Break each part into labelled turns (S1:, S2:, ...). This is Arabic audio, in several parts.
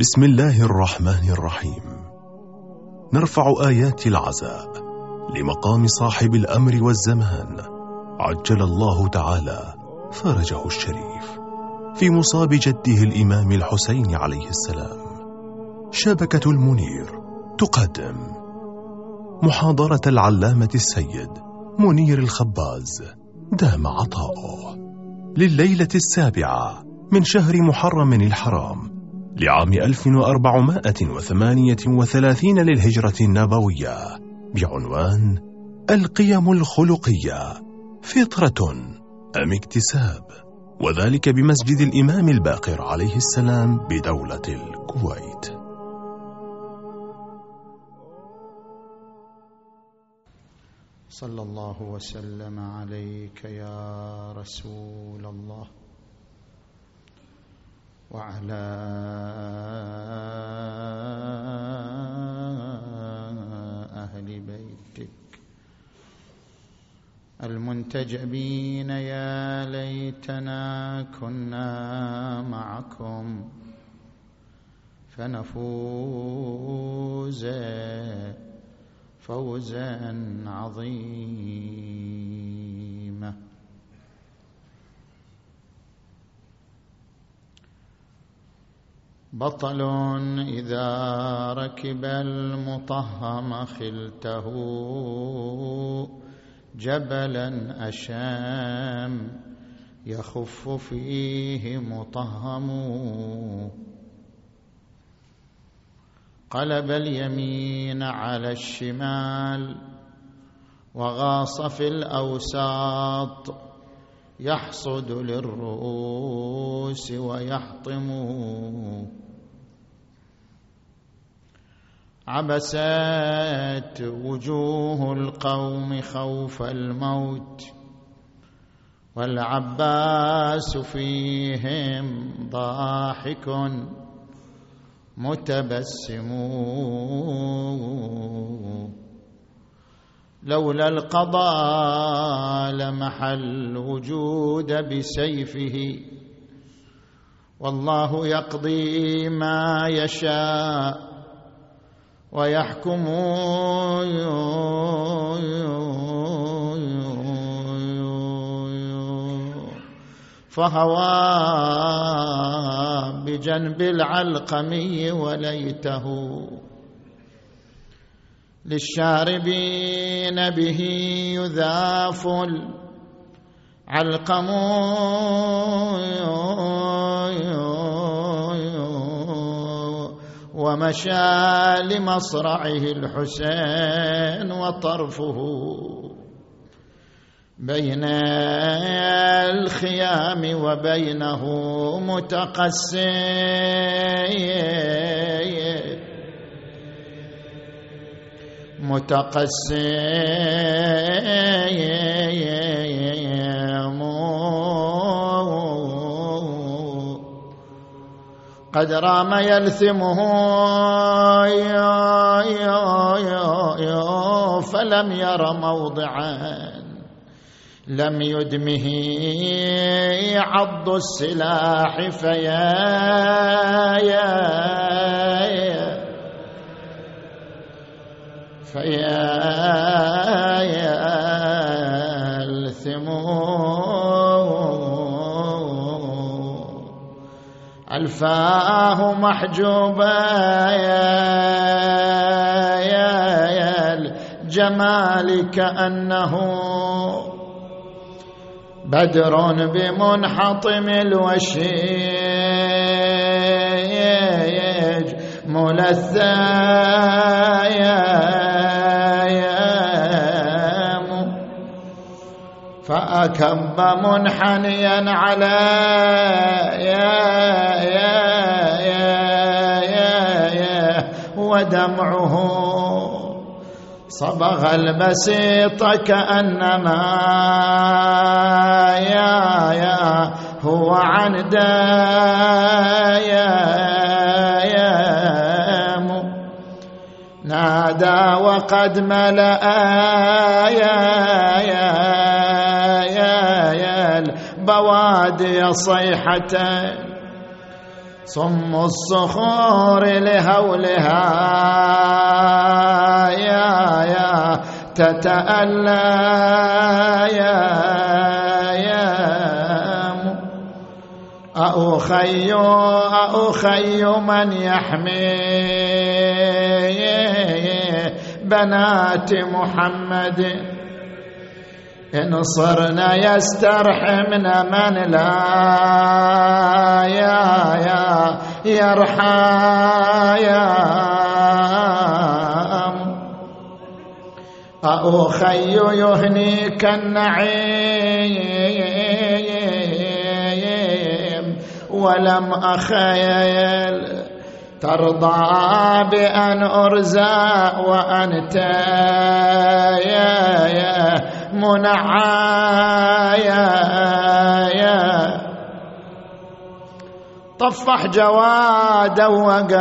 S1: بسم الله الرحمن الرحيم. نرفع آيات العزاء لمقام صاحب الأمر والزمان. عجل الله تعالى فرجه الشريف. في مصاب جده الإمام الحسين عليه السلام. شبكة المنير تقدم. محاضرة العلامة السيد منير الخباز. دام عطاؤه. لليلة السابعة من شهر محرم الحرام لعام 1438 للهجرة النبوية بعنوان القيم الخلقية فطرة أم اكتساب؟ وذلك بمسجد الإمام الباقر عليه السلام بدولة الكويت.
S2: صلى الله وسلم عليك يا رسول الله. وعلى أهل بيتك المنتجبين يا ليتنا كنا معكم فنفوز فوزا عظيما. بطل إذا ركب المطهم خلته جبلا أشام يخف فيه مطهم. قلب اليمين على الشمال وغاص في الأوساط يحصد للرؤوس ويحطم. عبست وجوه القوم خوف الموت والعباس فيهم ضاحك متبسم. لولا القضاء لمحى الوجود بسيفه. والله يقضي ما يشاء ويحكم فهوى بجنب العلقمي وليته. للشاربين به يذاف العلقم. ومشى لمصرعه الحسين وطرفه. بين الخيام وبينه متقسم. متقسم. قد رام يلثمه فلم ير موضعا. لم يدمه عض السلاح فيا يا يا فيا يلثم ألفاه محجوبا يا الجمال كأنه بدر بمنحطم الوشيج ملثايام فأكب منحنيا على يا يا يا يا يا ودمعه. صبغ البسيط كأنما يا يا هو عن دايا نادى وقد ملأ يا يا البوادي صيحة. صم الصخور لهولها. يا يا تتألى. يا يا أخي أخي من يحمي. بنات محمد. إن صرنا يسترحمنا من لا يا يا يرحى يا أخي يهنيك النعيم ولم أخيل. ترضى بأن أرزى وأنت يا يا منعايا. يا طفح جوادا وقاف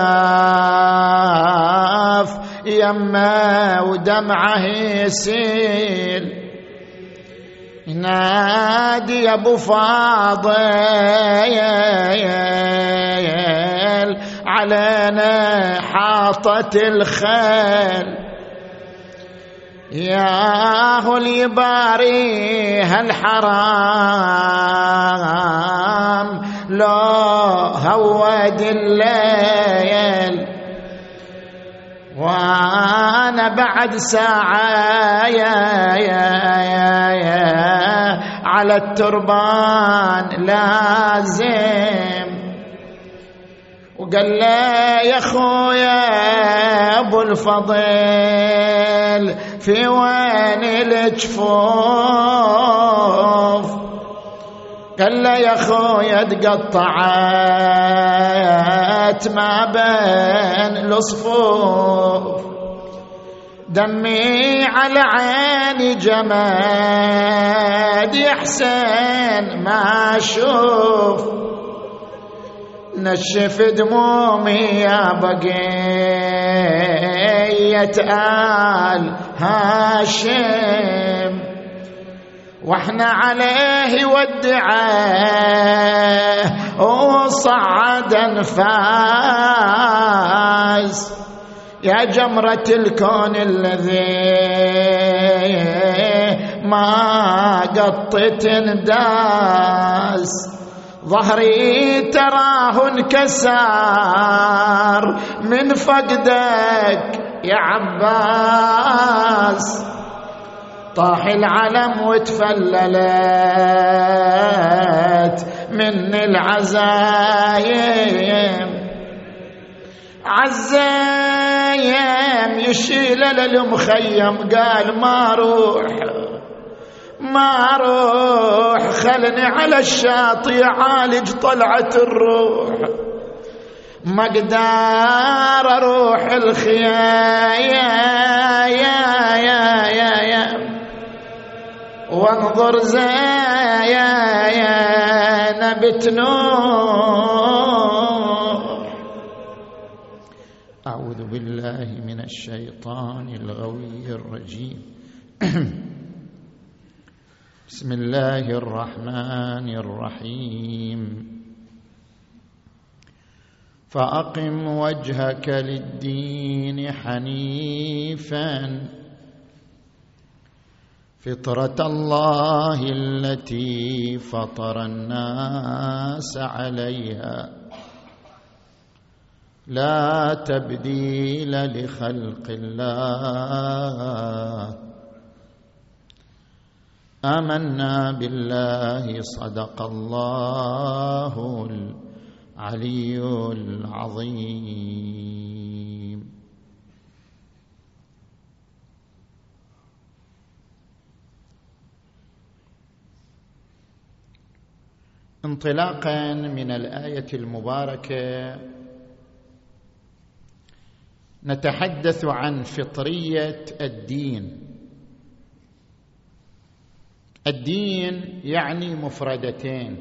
S2: يما ودمعه يسيل. نادي يا أبو فاضل علينا حاطت الخيل. يا هو اليباري هالحرام لو هود الليل وأنا بعد ساعة يا يا يا يا على التربان لازم وقال له يا خويا أبو الفضل في وين الجفوف. قال له يا خويا تقطعت ما بين الصفوف دمي على عيني جماد يا حسين ما أشوف. نشف دمومي يا بقية آل هاشم. وإحنا عليه ودعاه وصعد انفاس يا جمرة الكون الذي ما قطت انداس ظهري تراه انكسار من فقدك يا عباس. طاح العلم وتفللت من العزايم. عزايم يشيل للمخيم قال ما روح. ما أروح خلني على الشاطئ عالج طلعة الروح. ما أقدر أروح الخيا يا يا يا يا. وانظر زايا يا نبت نور أعوذ بالله من الشيطان الغوي الرجيم. بسم الله الرحمن الرحيم. فأقم وجهك للدين حنيفا. فطرة الله التي فطر الناس عليها. لا تبديل لخلق الله. آمنا بالله صدق الله العلي العظيم. انطلاقا من الآية المباركة نتحدث عن فطرية الدين. الدين يعني مفردتين.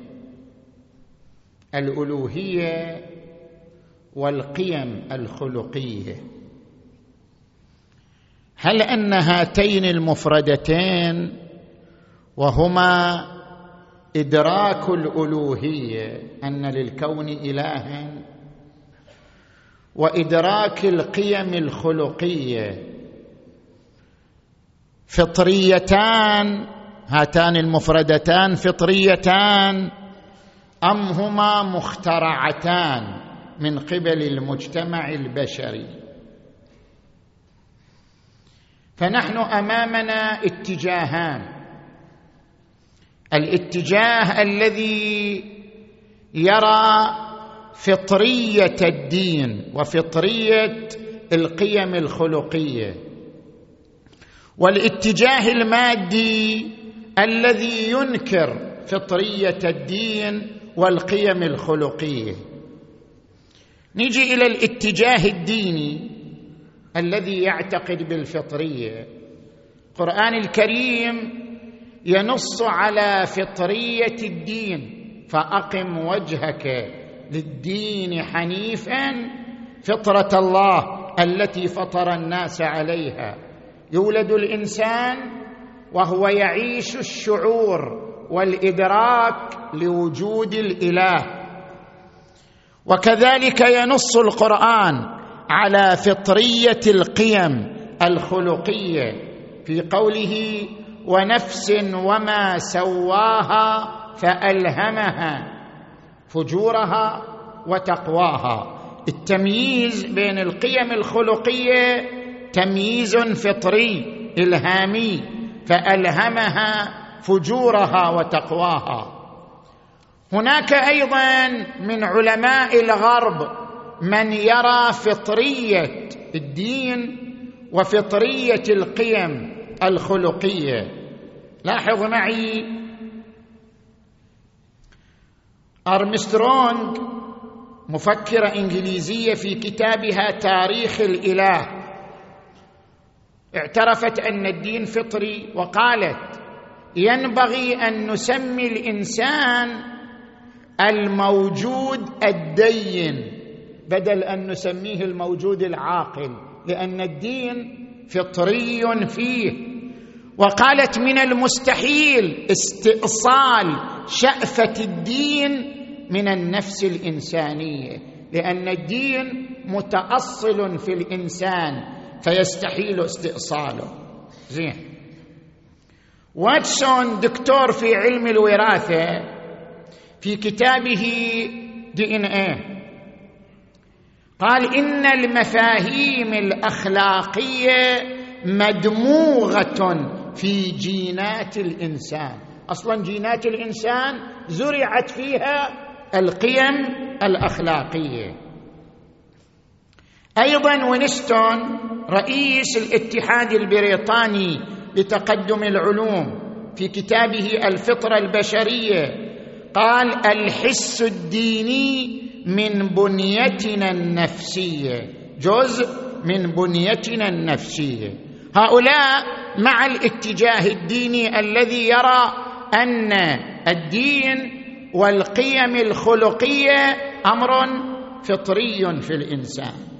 S2: الألوهية والقيم الخلقية. هل أن هاتين المفردتين وهما إدراك الألوهية؟ أن للكون الها وإدراك القيم الخلقية. فطريتان هاتان المفردتان فطريتان أم هما مخترعتان من قبل المجتمع البشري. فنحن أمامنا اتجاهان. الاتجاه الذي يرى فطرية الدين وفطرية القيم الخلقية. والاتجاه المادي الذي ينكر فطرية الدين والقيم الخلقية. نيجي إلى الاتجاه الديني الذي يعتقد بالفطرية. القرآن الكريم ينص على فطرية الدين فأقم وجهك للدين حنيفا فطرة الله التي فطر الناس عليها. يولد الإنسان وهو يعيش الشعور والإدراك لوجود الإله. وكذلك ينص القرآن على فطرية القيم الخلقية في قوله ونفس وما سواها فألهمها فجورها وتقواها. التمييز بين القيم الخلقية تمييز فطري إلهامي. فألهمها فجورها وتقواها. هناك أيضا من علماء الغرب من يرى فطرية الدين وفطرية القيم الخلقية. لاحظ معي أرمسترونغ مفكره إنجليزية في كتابها تاريخ الإله. اعترفت أن الدين فطري وقالت ينبغي أن نسمي الإنسان الموجود الدين بدل أن نسميه الموجود العاقل لأن الدين فطري فيه. وقالت من المستحيل استئصال شافه الدين من النفس الإنسانية لأن الدين متأصل في الإنسان. فيستحيل استئصاله. زين. واتسون دكتور في علم الوراثة في كتابه دي ان إيه قال إن المفاهيم الأخلاقية مدموغة في جينات الإنسان. أصلا جينات الإنسان زرعت فيها القيم الأخلاقية. أيضا وينستون رئيس الاتحاد البريطاني لتقدم العلوم في كتابه الفطرة البشرية قال الحس الديني من بنيتنا النفسية. جزء من بنيتنا النفسية. هؤلاء مع الاتجاه الديني الذي يرى أن الدين والقيم الخلقية أمر فطري في الإنسان.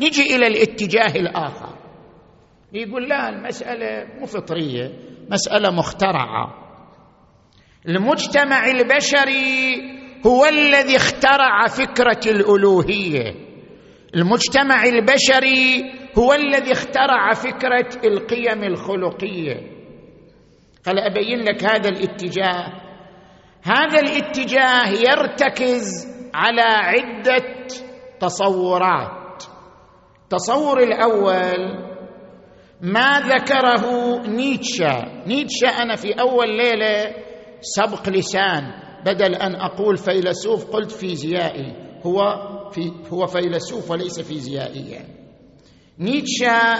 S2: نجي إلى الاتجاه الآخر. يقول لا المسألة مو فطرية مسألة مخترعة. المجتمع البشري هو الذي اخترع فكرة الألوهية. المجتمع البشري هو الذي اخترع فكرة القيم الخلقية. هل أبين لك هذا الاتجاه. هذا الاتجاه يرتكز على عدة تصورات. التصور الأول ما ذكره نيتشا نيتشا أنا في أول ليلة سبق لسان بدل أن أقول فيلسوف قلت فيزيائي. هو في هو فيلسوف وليس فيزيائيا. نيتشا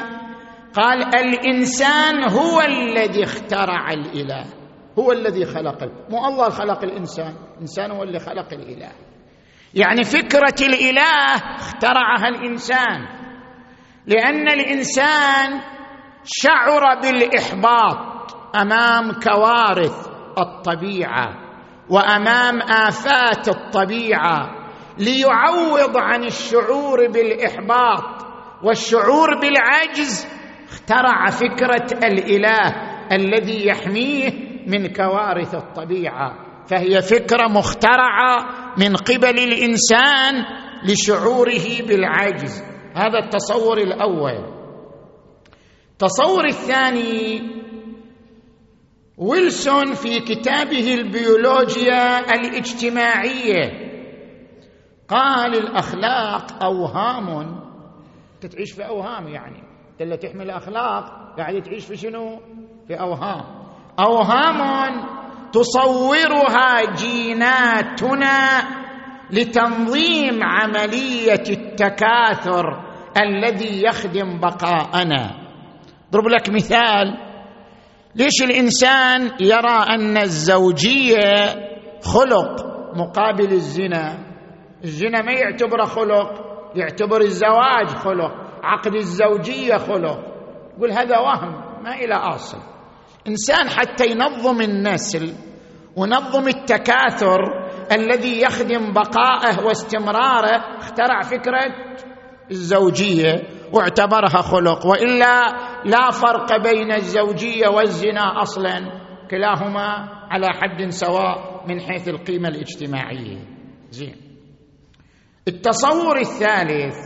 S2: قال الإنسان هو الذي اخترع الإله. هو الذي خلق مو الله خلق الإنسان الإنسان هو اللي خلق الإله. يعني فكرة الإله اخترعها الإنسان. لأن الإنسان شعر بالإحباط أمام كوارث الطبيعة وأمام آفات الطبيعة ليعوض عن الشعور بالإحباط والشعور بالعجز. اخترع فكرة الإله الذي يحميه من كوارث الطبيعة فهي فكرة مخترعة من قبل الإنسان لشعوره بالعجز. هذا التصور الأول. التصور الثاني ويلسون في كتابه البيولوجيا الاجتماعية قال الأخلاق أوهام. تعيش في أوهام يعني. أنت اللي تحمل أخلاق قاعد تعيش في شنو؟ في أوهام. أوهام تصورها جيناتنا لتنظيم عملية التكاثر الذي يخدم بقاءنا. اضرب لك مثال. ليش الإنسان يرى أن الزوجية خلق مقابل الزنا؟ الزنا ما يعتبره خلق يعتبر الزواج خلق عقد الزوجية خلق. يقول هذا وهم ما إلى أصل. إنسان حتى ينظم النسل ونظم التكاثر الذي يخدم بقائه واستمراره اخترع فكرة الزوجية واعتبرها خلق وإلا لا فرق بين الزوجية والزنا أصلا كلاهما على حد سواء من حيث القيمة الاجتماعية. زين. التصور الثالث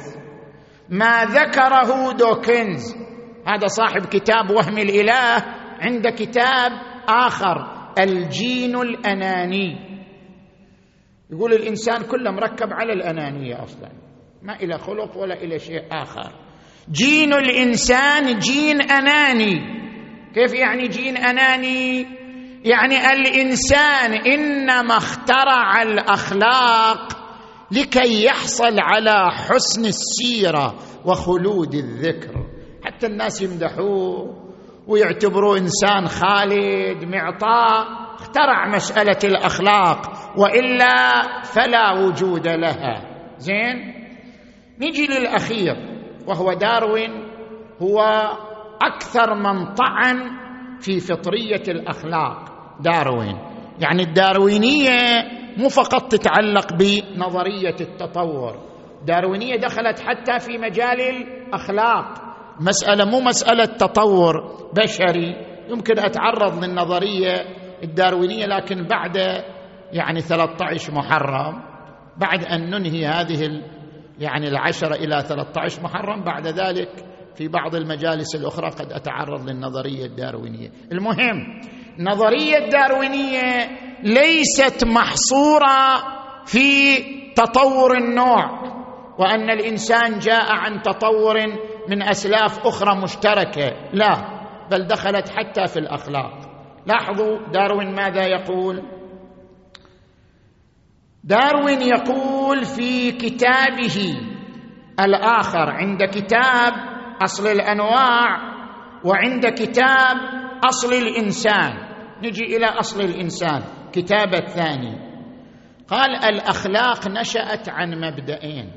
S2: ما ذكره دوكنز هذا صاحب كتاب وهم الإله عنده كتاب آخر الجين الأناني. يقول الإنسان كله مركب على الأنانية أصلا ما إلى خلق ولا إلى شيء آخر. جين الإنسان جين أناني. كيف يعني جين أناني؟ يعني الإنسان إنما اخترع الأخلاق لكي يحصل على حسن السيرة وخلود الذكر. حتى الناس يمدحوه ويعتبروه إنسان خالد معطاء اخترع مسألة الأخلاق وإلا فلا وجود لها. زين؟ نجي للأخير وهو داروين هو أكثر من طعن في فطرية الأخلاق. داروين. يعني الداروينية مو فقط تتعلق بنظرية التطور. داروينية دخلت حتى في مجال الأخلاق. مسألة مو مسألة تطور بشري. يمكن أتعرض للنظرية الداروينية لكن بعد يعني 13 محرم بعد أن ننهي هذه يعني العشرة إلى 13 محرم بعد ذلك في بعض المجالس الأخرى قد أتعرض للنظرية الداروينية. المهم النظرية الداروينية ليست محصورة في تطور النوع وأن الإنسان جاء عن تطور من أسلاف أخرى مشتركة. لا بل دخلت حتى في الأخلاق. لاحظوا داروين ماذا يقول؟ داروين يقول في كتابه الآخر عند كتاب أصل الأنواع وعند كتاب أصل الإنسان. نجي إلى أصل الإنسان كتاب الثاني. قال الأخلاق نشأت عن مبدئين.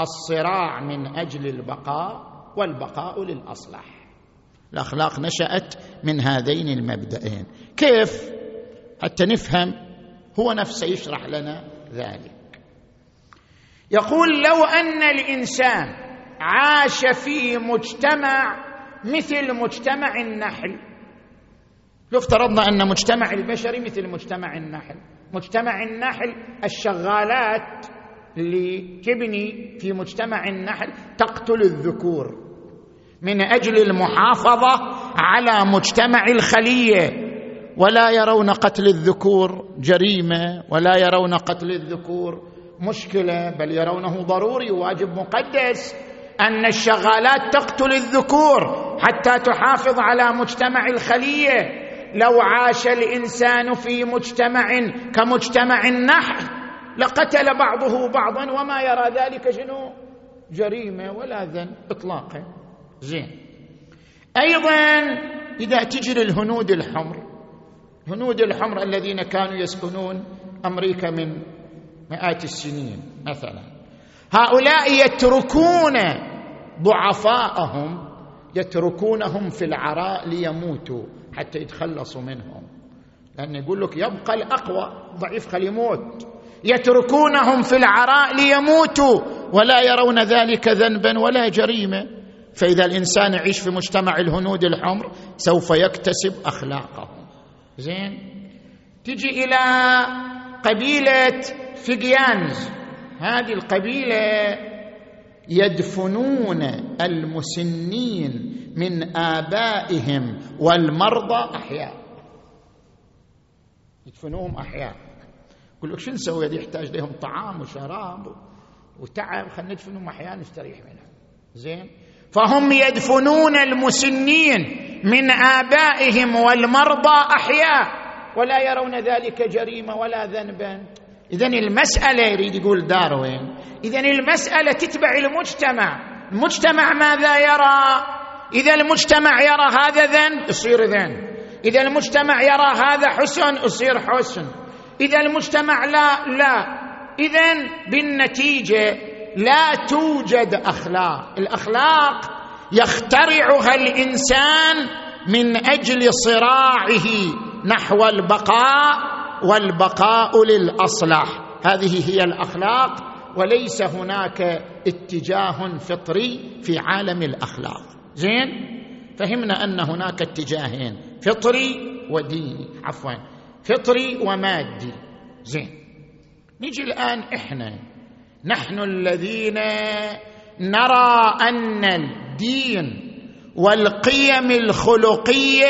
S2: الصراع من أجل البقاء والبقاء للأصلح. الأخلاق نشأت من هذين المبدئين كيف؟ حتى نفهم هو نفسه يشرح لنا ذلك. يقول لو أن الإنسان عاش في مجتمع مثل مجتمع النحل. لو افترضنا أن مجتمع البشري مثل مجتمع النحل. مجتمع النحل الشغالات اللي تبني في مجتمع النحل تقتل الذكور من أجل المحافظة على مجتمع الخلية. ولا يرون قتل الذكور جريمة ولا يرون قتل الذكور مشكلة بل يرونه ضروري واجب مقدس أن الشغالات تقتل الذكور حتى تحافظ على مجتمع الخلية. لو عاش الإنسان في مجتمع كمجتمع النحل لقتل بعضه بعضا وما يرى ذلك شنو؟ جريمة ولا ذنب إطلاقا. زين. أيضا إذا تجري الهنود الحمر هنود الحمر الذين كانوا يسكنون أمريكا من مئات السنين مثلا. هؤلاء يتركون ضعفاءهم يتركونهم في العراء ليموتوا حتى يتخلصوا منهم. لأن يقول لك يبقى الأقوى ضعيف خل يموت يتركونهم في العراء ليموتوا ولا يرون ذلك ذنبا ولا جريمه فإذا الإنسان يعيش في مجتمع الهنود الحمر سوف يكتسب أخلاقه. زين؟ تجي إلى قبيلة فيجيانز. هذه القبيلة يدفنون المسنين من آبائهم والمرضى أحياء. يدفنوهم أحياء. يقول لك شو نسوي؟ هذه يحتاج لهم طعام وشراب وتعب. خلينا ندفنهم احياء نستريح منها. زين؟ فهم يدفنون المسنين من آبائهم والمرضى أحياء ولا يرون ذلك جريمة ولا ذنبا. اذا المسألة يريد يقول داروين اذا المسألة تتبع المجتمع. المجتمع ماذا يرى؟ إذا المجتمع يرى هذا ذنب يصير ذنب. إذا المجتمع يرى هذا حسن يصير حسن. إذا المجتمع لا لا. اذا بالنتيجة لا توجد أخلاق. الأخلاق يخترعها الإنسان من أجل صراعه نحو البقاء والبقاء للأصلح. هذه هي الأخلاق وليس هناك اتجاه فطري في عالم الأخلاق. زين؟ فهمنا أن هناك اتجاهين فطري وديني. عفوا. فطري ومادي. زين. نجي الآن إحنا. نحن الذين نرى أن الدين والقيم الخلقية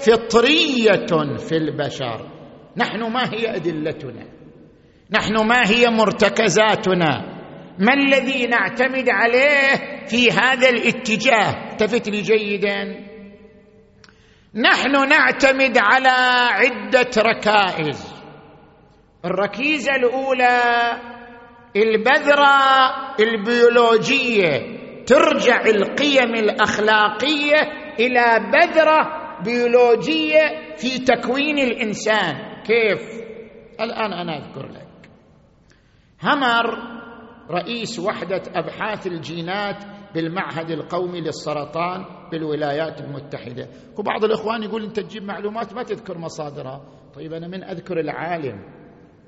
S2: فطرية في البشر. نحن ما هي أدلتنا؟ نحن ما هي مرتكزاتنا؟ ما الذي نعتمد عليه في هذا الاتجاه؟ التفت لي جيدا؟ نحن نعتمد على عدة ركائز. الركيزة الأولى البذرة البيولوجية. ترجع القيم الأخلاقية إلى بذرة بيولوجية في تكوين الإنسان. كيف؟ الآن أنا أذكر لك. همر رئيس وحدة أبحاث الجينات بالمعهد القومي للسرطان بالولايات المتحدة. وبعض الإخوان يقول أنت تجيب معلومات ما تذكر مصادرها. طيب أنا من أذكر العالم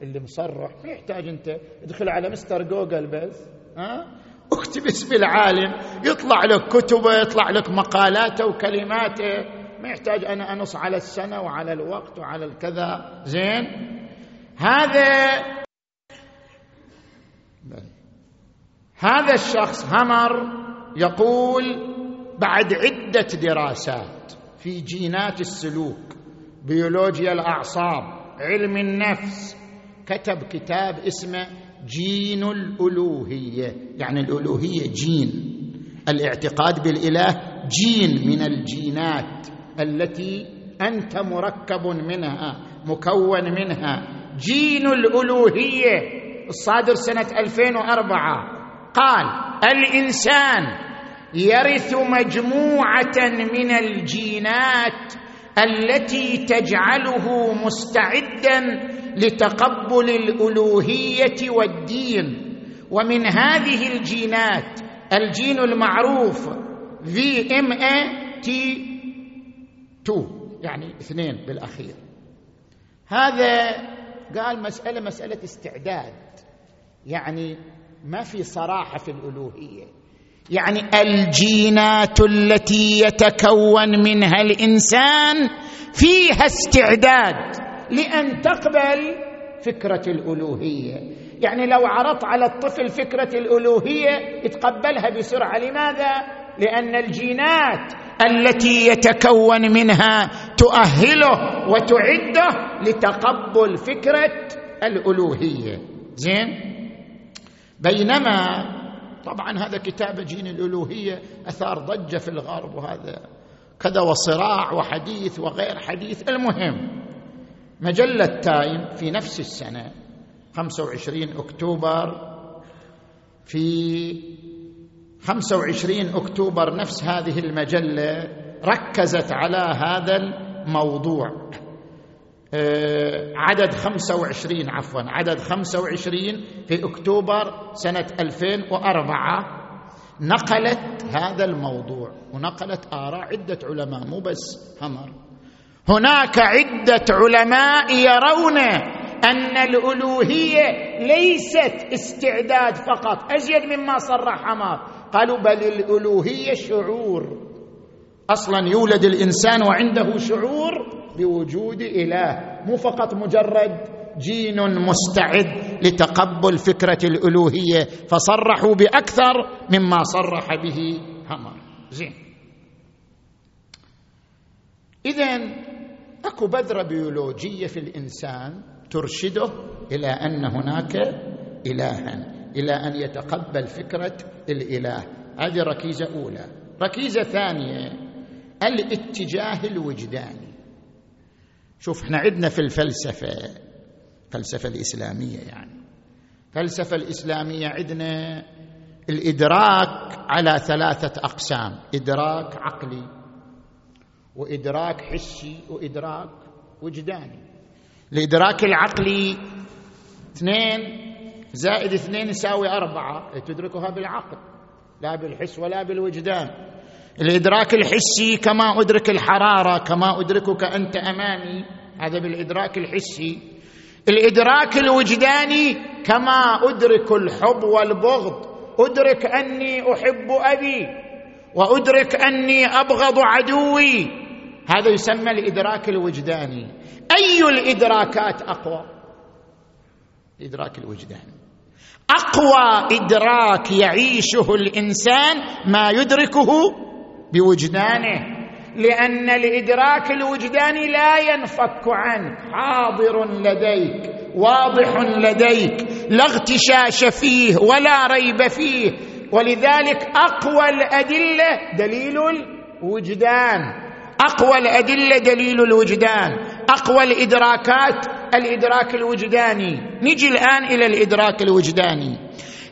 S2: اللي مصرح؟ ما يحتاج أنت. ادخل على مستر جوجل بس. ها؟ اكتب اسم العالم. يطلع لك كتبه يطلع لك مقالاته وكلماته. ما يحتاج أنا أنص على السنة وعلى الوقت وعلى الكذا. زين؟ هذا هذا الشخص همر يقول بعد عدة دراسات في جينات السلوك بيولوجيا الأعصاب علم النفس كتب كتاب اسمه جين الألوهية يعني الألوهية جين. الاعتقاد بالإله جين من الجينات التي أنت مركب منها مكون منها. جين الألوهية الصادر سنة 2004 قال الإنسان يرث مجموعة من الجينات التي تجعله مستعدا لتقبل الألوهية والدين. ومن هذه الجينات الجين المعروف VMAT 2 يعني اثنين بالأخير. هذا قال مسألة مسألة استعداد. يعني ما في صراحة في الألوهية. يعني الجينات التي يتكون منها الإنسان فيها استعداد لأن تقبل فكرة الألوهية. يعني لو عرضت على الطفل فكرة الألوهية يتقبلها بسرعة. لماذا؟ لأن الجينات التي يتكون منها تؤهله وتعده لتقبل فكرة الألوهية. زين؟ بينما طبعا هذا كتاب جين الألوهية أثار ضجة في الغرب وهذا. كذا وصراع وحديث وغير حديث. المهم مجلة تايم في نفس السنة 25 أكتوبر في 25 أكتوبر نفس هذه المجلة ركزت على هذا الموضوع. عدد 25 عفوا عدد 25 في أكتوبر سنة 2004 نقلت هذا الموضوع ونقلت آراء عدة علماء مو بس همر. هناك عدة علماء يرون أن الألوهية ليست استعداد فقط ازيد مما صرح همر قالوا بل الألوهية شعور. أصلا يولد الإنسان وعنده شعور بوجود إله مو فقط مجرد جين مستعد لتقبل فكرة الألوهية فصرحوا بأكثر مما صرح به همر زين. اذا أكو بذرة بيولوجية في الإنسان ترشده إلى أن هناك الها إلى أن يتقبل فكرة الإله. هذه ركيزة أولى. ركيزة ثانية الاتجاه الوجداني. شوف إحنا عندنا في الفلسفة الفلسفه الإسلامية يعني. الفلسفه الإسلامية عندنا الإدراك على ثلاثة أقسام إدراك عقلي وإدراك حسي وإدراك وجداني. الإدراك العقلي اثنين زائد اثنين يساوي أربعة تدركها بالعقل لا بالحس ولا بالوجدان. الإدراك الحسي كما أدرك الحرارة كما أدركك أنت أمامي. هذا بالإدراك الحسي. الإدراك الوجداني كما أدرك الحب والبغض. أدرك أني أحب أبي وأدرك أني أبغض عدوي. هذا يسمى الإدراك الوجداني. أي الإدراكات أقوى؟ الإدراك الوجداني. أقوى إدراك يعيشه الإنسان ما يدركه بوجدانه لأن الادراك الوجداني لا ينفك عنك حاضر لديك واضح لديك لا اغتشاش فيه ولا ريب فيه. ولذلك أقوى الأدلة دليل الوجدان. أقوى الأدلة دليل الوجدان. أقوى الإدراكات الإدراك الوجداني. نجي الآن إلى الإدراك الوجداني.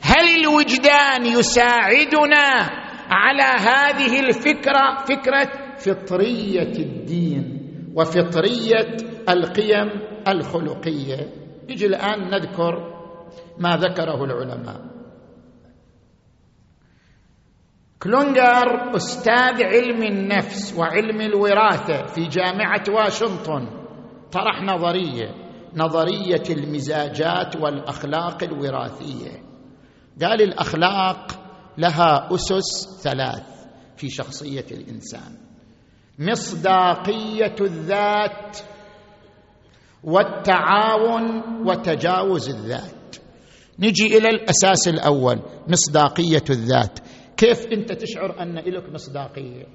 S2: هل الوجدان يساعدنا على هذه الفكرة فكرة فطرية الدين وفطرية القيم الخلقية. نجي الآن نذكر ما ذكره العلماء. كلونجر أستاذ علم النفس وعلم الوراثة في جامعة واشنطن طرح نظرية نظرية المزاجات والأخلاق الوراثية. قال الأخلاق لها أسس ثلاث في شخصية الإنسان. مصداقية الذات والتعاون وتجاوز الذات. نجي إلى الأساس الأول مصداقية الذات. كيف أنت تشعر أن لك مصداقية؟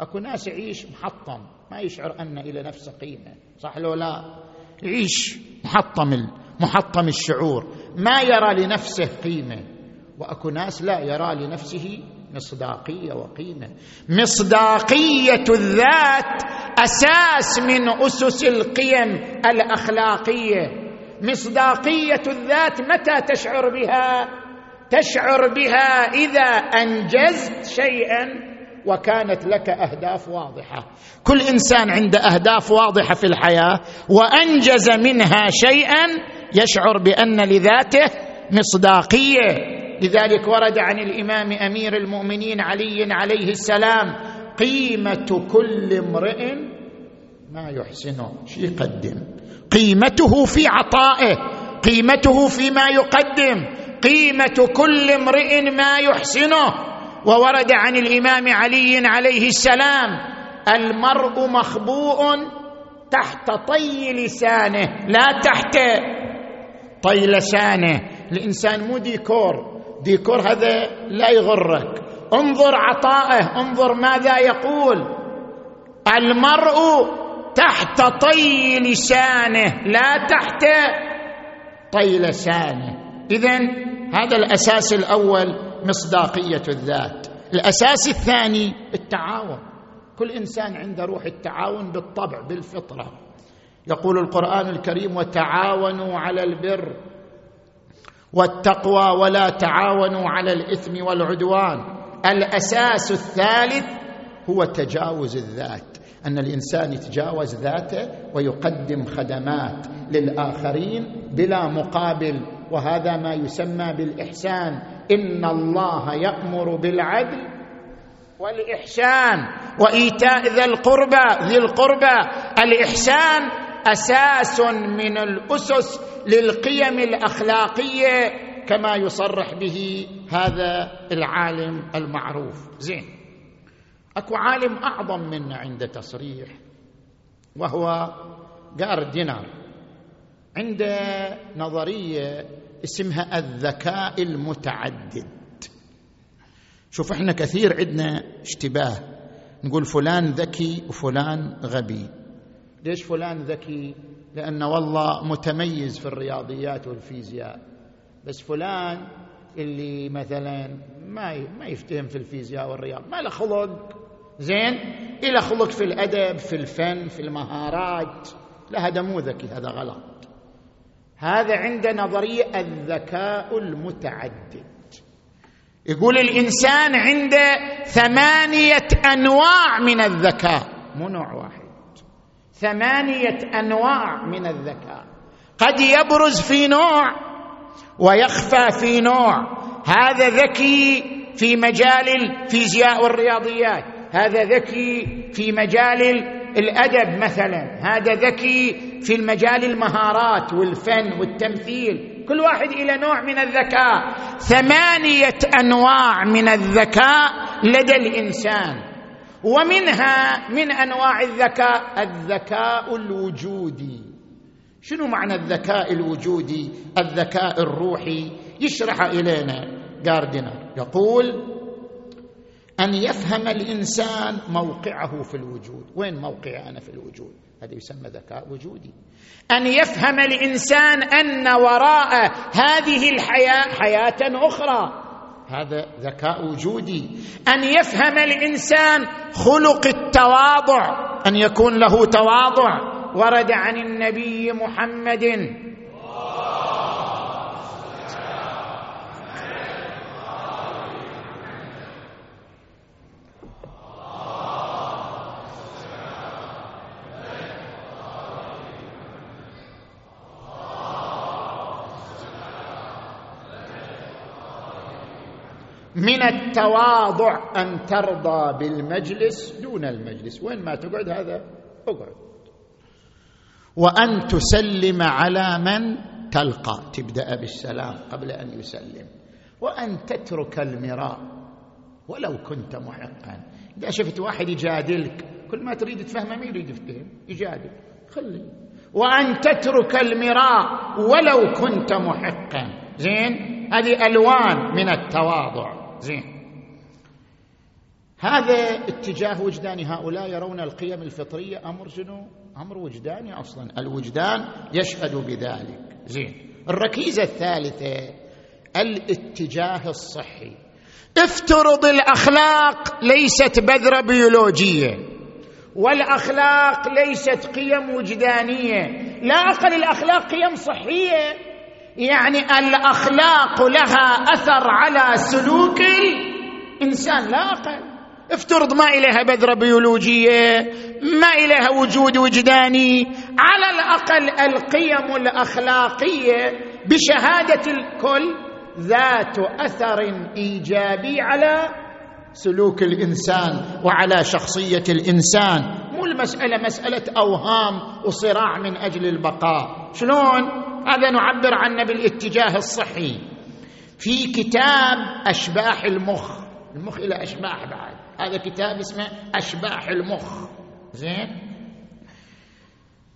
S2: أكو ناس يعيش محطم ما يشعر أن إلى نفسه قيمة. صح لو لا؟ يعيش محطم محطم الشعور. ما يرى لنفسه قيمة. وأكو ناس لا يرى لنفسه مصداقية وقيمة. مصداقية الذات أساس من أسس القيم الأخلاقية. مصداقية الذات متى تشعر بها؟ تشعر بها إذا أنجزت شيئا وكانت لك أهداف واضحة. كل إنسان عنده أهداف واضحة في الحياة وأنجز منها شيئا يشعر بأن لذاته مصداقية. لذلك ورد عن الإمام أمير المؤمنين علي عليه السلام قيمة كل امرئ ما يحسنه شي يقدم؟ قيمته في عطائه قيمته فيما يقدم قيمة كل امرئ ما يحسنه وورد عن الإمام علي عليه السلام المرء مخبوء تحت طي لسانه لا تحت طي لسانه. الإنسان مو ديكور ديكور هذا لا يغرك. انظر عطائه انظر ماذا يقول. المرء تحت طي لسانه لا تحت طي لسانه اذا هذا الأساس الأول مصداقية الذات. الأساس الثاني التعاون. كل إنسان عنده روح التعاون بالطبع بالفطرة. يقول القرآن الكريم وتعاونوا على البر. والتقوى ولا تعاونوا على الإثم والعدوان. الأساس الثالث هو تجاوز الذات أن الإنسان يتجاوز ذاته ويقدم خدمات للآخرين بلا مقابل وهذا ما يسمى بالإحسان. إن الله يأمر بالعدل والإحسان. وإيتاء ذي القربى ذي القربى. الإحسان أساس من الأسس للقيم الأخلاقية كما يصرح به هذا العالم المعروف. زين أكو عالم أعظم منا عند تصريح وهو جاردينر عنده نظرية اسمها الذكاء المتعدد. شوف إحنا كثير عندنا اشتباه. نقول فلان ذكي وفلان غبي. ليش فلان ذكي؟ لأنه والله متميز في الرياضيات والفيزياء. بس فلان اللي مثلا ما ما يفتهم في الفيزياء والرياض. ما له خلق. زين؟ إلى خلق في الأدب في الفن في المهارات. لا هذا مو ذكي هذا غلط. هذا عند نظرية الذكاء المتعدد. يقول الإنسان عنده ثمانية أنواع من الذكاء. مو نوع واحد. ثمانية أنواع من الذكاء. قد يبرز في نوع ويخفى في نوع. هذا ذكي في مجال الفيزياء والرياضيات. هذا ذكي في مجال الأدب مثلا. هذا ذكي في المجال المهارات والفن والتمثيل. كل واحد إلى نوع من الذكاء. ثمانية أنواع من الذكاء لدى الإنسان. ومنها من أنواع الذكاء الذكاء الوجودي. شنو معنى الذكاء الوجودي؟ الذكاء الروحي. يشرح إلينا جاردنر يقول أن يفهم الإنسان موقعه في الوجود. وين موقعي أنا في الوجود؟ هذا يسمى ذكاء وجودي. أن يفهم الإنسان أن وراء هذه الحياة حياة أخرى. هذا ذكاء وجودي. أن يفهم الإنسان خلق التواضع أن يكون له تواضع. ورد عن النبي محمد من التواضع أن ترضى بالمجلس دون المجلس. وين ما تقعد هذا اقعد. وأن تسلم على من تلقى. تبدأ بالسلام قبل أن يسلم. وأن تترك المراء ولو كنت محقا. إذا شفت واحد يجادلك كل ما تريد تفهمه ما يريد يفتهم يجادل. خلي. وأن تترك المراء ولو كنت محقا. زين؟ هذه ألوان من التواضع. زين. هذا اتجاه وجداني هؤلاء يرون القيم الفطرية. أمر شنو؟ أمر وجداني أصلا. الوجدان يشهد بذلك. زين. الركيزة الثالثة الاتجاه الصحي. افترض الأخلاق ليست بذرة بيولوجية والأخلاق ليست قيم وجدانية. لا أقل الأخلاق قيم صحية. يعني الأخلاق لها أثر على سلوك الإنسان. لا أقل. افترض ما إليها بذرة بيولوجية ما إليها وجود وجداني. على الأقل القيم الأخلاقية بشهادة الكل ذات أثر إيجابي على سلوك الإنسان وعلى شخصية الإنسان. مو المسألة مسألة أوهام وصراع من أجل البقاء. شلون؟ هذا نعبر عنه بالاتجاه الصحي في كتاب أشباح المخ. المخ إلى أشباح بعد. هذا كتاب اسمه أشباح المخ. زين؟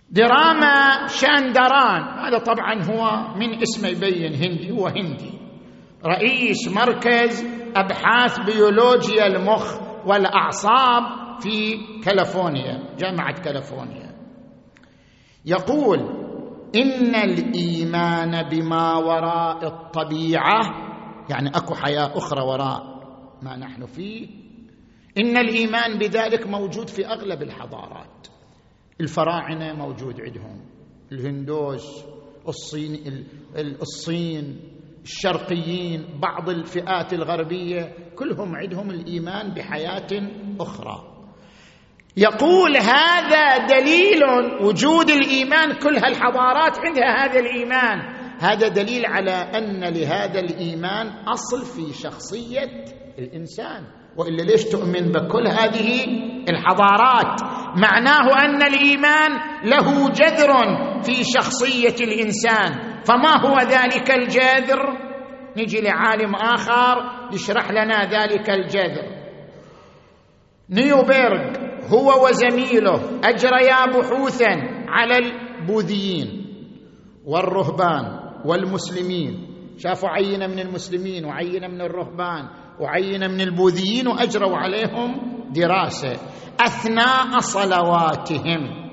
S2: دراما شاندران هذا طبعا هو من اسمه يبين هندي. هو هندي. رئيس مركز أبحاث بيولوجيا المخ والأعصاب في كاليفورنيا جامعة كاليفورنيا. يقول إن الإيمان بما وراء الطبيعة يعني أكو حياة أخرى وراء ما نحن فيه. إن الإيمان بذلك موجود في أغلب الحضارات. الفراعنة موجود عندهم الهندوس الصين الصين الشرقيين بعض الفئات الغربية كلهم عندهم الإيمان بحياة أخرى. يقول هذا دليل وجود الإيمان كل هالحضارات عندها هذا الإيمان. هذا دليل على أن لهذا الإيمان أصل في شخصية الإنسان. وإلا ليش تؤمن بكل هذه الحضارات؟ معناه أن الإيمان له جذر في شخصية الإنسان. فما هو ذلك الجذر؟ نجي لعالم آخر يشرح لنا ذلك الجذر. نيوبيرغ هو وزميله اجريا بحوثا على البوذيين والرهبان والمسلمين. شافوا عينة من المسلمين وعينة من الرهبان وعينة من البوذيين وأجروا عليهم دراسة أثناء صلواتهم.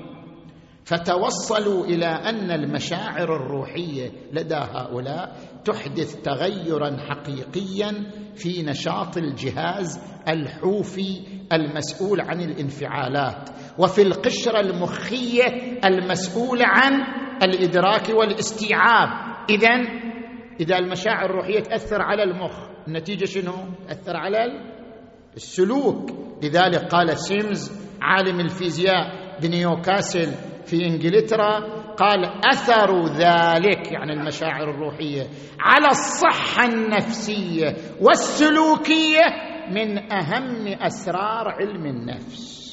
S2: فتوصلوا إلى أن المشاعر الروحية لدى هؤلاء تحدث تغيرا حقيقيا في نشاط الجهاز الحوفي المسؤول عن الانفعالات وفي القشرة المخية المسؤوله عن الإدراك والاستيعاب. اذا إذا المشاعر الروحية تأثر على المخ النتيجة شنو؟ تأثر على السلوك. لذلك قال سيمز عالم الفيزياء بنيوكاسل في إنجلترا قال أثر ذلك يعني المشاعر الروحية على الصحة النفسية والسلوكية من أهم أسرار علم النفس.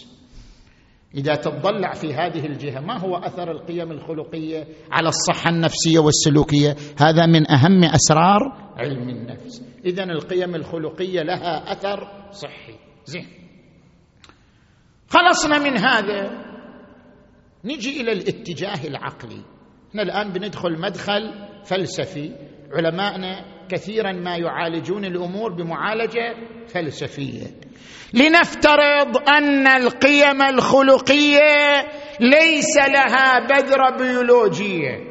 S2: إذا تطلع في هذه الجهة ما هو أثر القيم الخلقية على الصحة النفسية والسلوكية؟ هذا من أهم أسرار علم النفس. اذا القيم الخلقية لها أثر صحي. زين. خلصنا من هذا. نجي إلى الاتجاه العقلي. إحنا الآن بندخل مدخل فلسفي. علماءنا كثيرا ما يعالجون الأمور بمعالجة فلسفية. لنفترض أن القيم الخلقية ليس لها بذرة بيولوجية.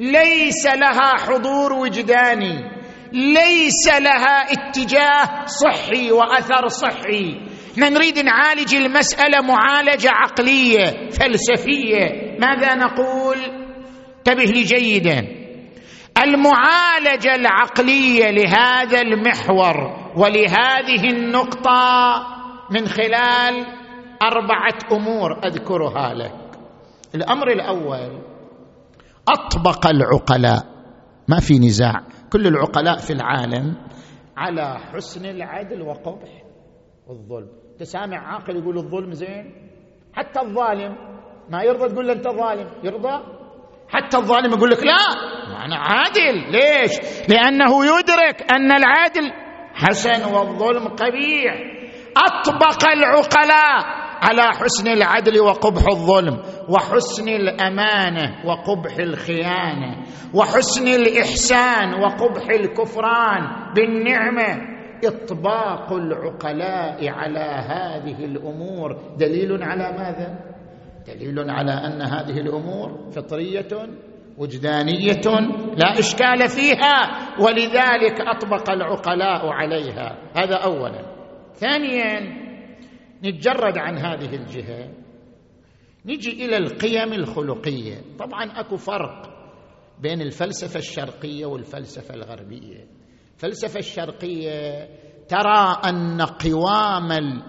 S2: ليس لها حضور وجداني. ليس لها اتجاه صحي وأثر صحي. إحنا نريد نعالج المسألة معالجة عقلية فلسفية. ماذا نقول؟ انتبه لي جيدا. المعالجة العقلية لهذا المحور ولهذه النقطة من خلال أربعة أمور أذكرها لك. الأمر الأول أطبق العقلاء. ما في نزاع. كل العقلاء في العالم على حسن العدل وقبح الظلم. تسامع عاقل يقول الظلم زين؟ حتى الظالم ما يرضى تقول له أنت ظالم يرضى؟ حتى الظالم يقول لك لا أنا عادل. ليش؟ لأنه يدرك أن العدل حسن والظلم قبيح. أطبق العقلاء على حسن العدل وقبح الظلم. وحسن الأمانة وقبح الخيانة وحسن الإحسان وقبح الكفران بالنعمة إطباق العقلاء على هذه الأمور. دليل على ماذا؟ دليل على أن هذه الأمور فطرية وجدانية لا إشكال فيها ولذلك أطبق العقلاء عليها. هذا اولا. ثانيا نتجرد عن هذه الجهة. نجي إلى القيم الخلقية. طبعا أكو فرق بين الفلسفة الشرقية والفلسفة الغربية. الفلسفة الشرقية ترى أن قوام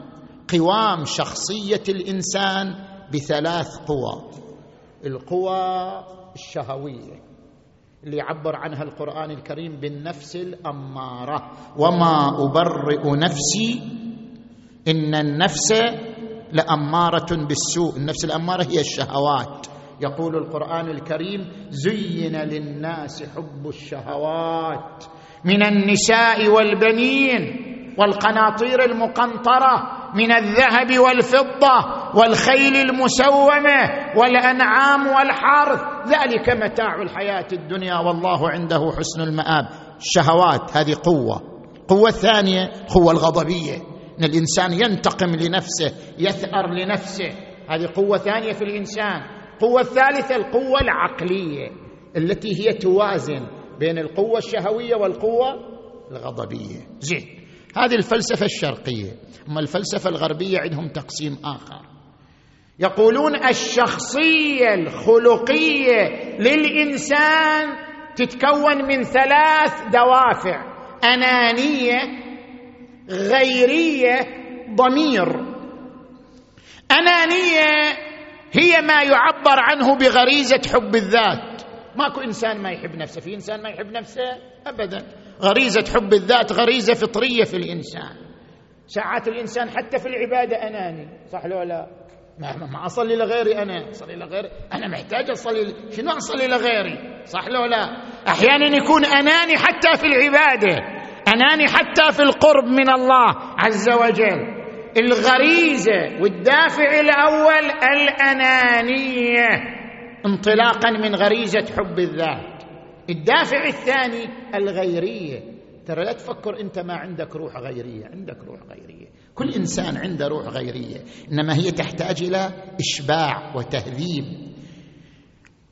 S2: قوام شخصية الإنسان بثلاث قوى. القوى الشهوية اللي يعبر عنها القرآن الكريم بالنفس الأمارة. وما ابرئ نفسي ان النفس لأمارة بالسوء. النفس الأمارة هي الشهوات. يقول القرآن الكريم زين للناس حب الشهوات من النساء والبنين والقناطير المقنطرة من الذهب والفضة والخيل المسومة والأنعام والحرث. ذلك متاع الحياة الدنيا والله عنده حسن المآب. الشهوات هذه قوة. القوه الثانية قوة الغضبية. إن الإنسان ينتقم لنفسه يثأر لنفسه. هذه قوة ثانية في الإنسان. القوه الثالثه القوة العقلية التي هي توازن بين القوة الشهوية والقوة الغضبية. زين هذه الفلسفة الشرقية. أما الفلسفة الغربية عندهم تقسيم آخر. يقولون الشخصية الخلقية للإنسان تتكون من ثلاث دوافع. أنانية غيرية ضمير. أنانية هي ما يعبر عنه بغريزة حب الذات. ماكو إنسان ما يحب نفسه في إنسان ما يحب نفسه ابدا. غريزة حب الذات غريزة فطرية في الإنسان. ساعات الإنسان حتى في العبادة أناني. صح لو لا؟ ما, ما أصلي لغيري أنا. أصلي لغيري. أنا محتاج أصلي شنو أصلي لغيري؟ صح لو لا؟ أحيانا يكون أناني حتى في العبادة. اناني حتى في القرب من الله عز وجل. الغريزة والدافع الأول الأنانية انطلاقا من غريزة حب الذات. الدافع الثاني الغيرية. ترى لا تفكر أنت ما عندك روح غيرية عندك روح غيرية. كل إنسان عنده روح غيرية إنما هي تحتاج إلى إشباع وتهذيب.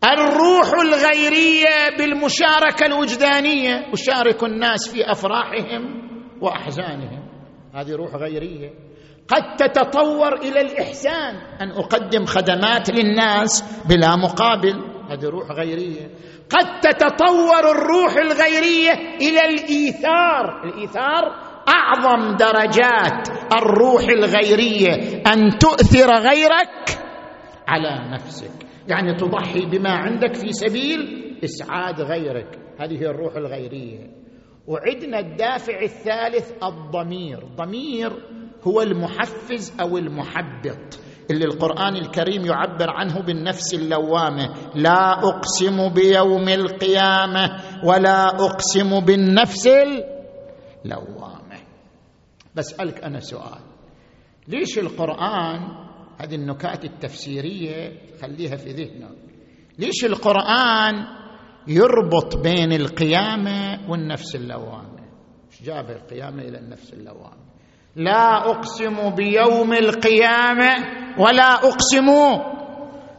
S2: الروح الغيرية بالمشاركة الوجدانية. أشارك الناس في أفراحهم وأحزانهم. هذه روح غيرية. قد تتطور إلى الإحسان. أن أقدم خدمات للناس بلا مقابل. هذه روح غيرية. قد تتطور الروح الغيرية إلى الإيثار. الإيثار أعظم درجات الروح الغيرية. أن تؤثر غيرك على نفسك. يعني تضحي بما عندك في سبيل إسعاد غيرك. هذه هي الروح الغيرية. وعدنا الدافع الثالث الضمير. ضمير هو المحفز أو المحبط. اللي القرآن الكريم يعبر عنه بالنفس اللوامة. لا أقسم بيوم القيامة ولا أقسم بالنفس اللوامة. بسألك أنا سؤال. ليش القرآن هذه النكات التفسيرية خليها في ذهنك ليش القرآن يربط بين القيامة والنفس اللوامة؟ إيش جاب القيامة إلى النفس اللوامة؟ لا أقسم بيوم القيامة ولا أقسم